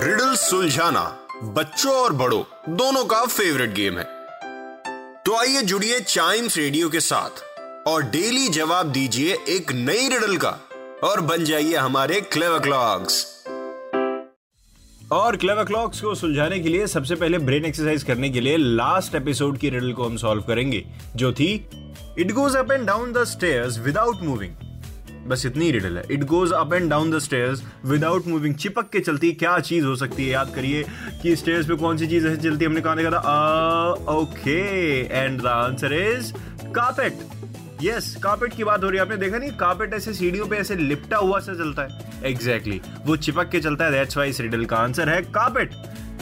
Riddle सुलझाना बच्चों और बड़ों, दोनों का फेवरेट गेम है। तो आइए जुड़िए चाइम्स रेडियो के साथ, और डेली जवाब दीजिए एक नई रिडल का, और बन जाइए हमारे क्लेव क्लॉक्स और क्लेव क्लॉक्स को सुलझाने के लिए सबसे पहले ब्रेन एक्सरसाइज करने के लिए लास्ट एपिसोड की रिडल को हम सॉल्व करेंगे, जो थी it goes up and down the stairs without moving बस इतनी रिडल है। It goes up and down the stairs without moving चिपक के चलती है क्या चीज़ हो सकती है? याद करिए कि स्टेयर्स पे कौन सी चीज़ ऐसे चलती है? हमने कहा था okay and the answer is carpet yes carpet की बात हो रही है। आपने देखा नहीं? कार्पेट ऐसे सीढ़ियों पे ऐसे लिपटा हुआ सा चलता है। Exactly exactly. वो चिपक के चलता है। दैट्स वाई इस रिडल का आंसर है कार्पेट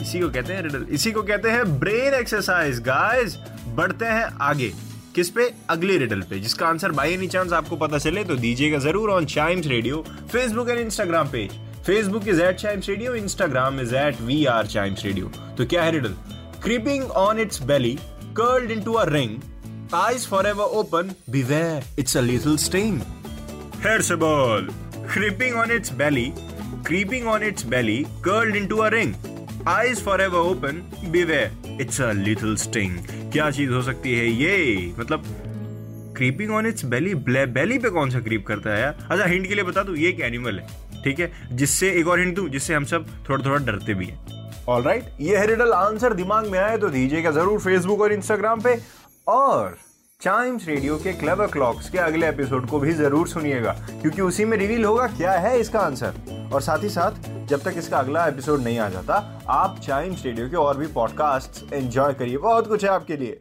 इसी को कहते हैं रिडल इसी को कहते हैं ब्रेन एक्सरसाइज गाइस बढ़ते हैं आगे। किस पे? अगले रिडल पे, जिसका आंसर बाई एनी चांस आपको पता चले तो दीजिएगा ज़रूर on Chimes Radio Facebook and Instagram page Facebook is at Chimes Radio Instagram is at we are Chimes Radio तो क्या है riddle creeping on its belly curled into ring eyes forever open, beware, it's a little sting here's a ball creeping on its belly, creeping on its belly, curled into a ring, eyes forever open, beware it's a little sting. क्या चीज़ हो सकती है ये? मतलब creeping on its belly belly पे कौन सा creep करता है? यार अच्छा हिंट के लिए बता दू, ये एक एनिमल है, ठीक है? जिससे, एक और हिंट दू, जिससे हम सब थोड़ा थोड़ा डरते भी हैं। ऑल राइट ये है रिडल आंसर दिमाग में आए तो दीजिएगा ज़रूर फेसबुक और इंस्टाग्राम पे। और चाइम्स रेडियो के क्लेवर क्लॉक्स के अगले एपिसोड को भी ज़रूर सुनिएगा, क्योंकि उसी में रिवील होगा क्या है इसका आंसर और साथ ही साथ, जब तक इसका अगला एपिसोड नहीं आ जाता, आप चाइम स्टेडियो के और भी पॉडकास्ट एंजॉय करिए। बहुत कुछ है आपके लिए।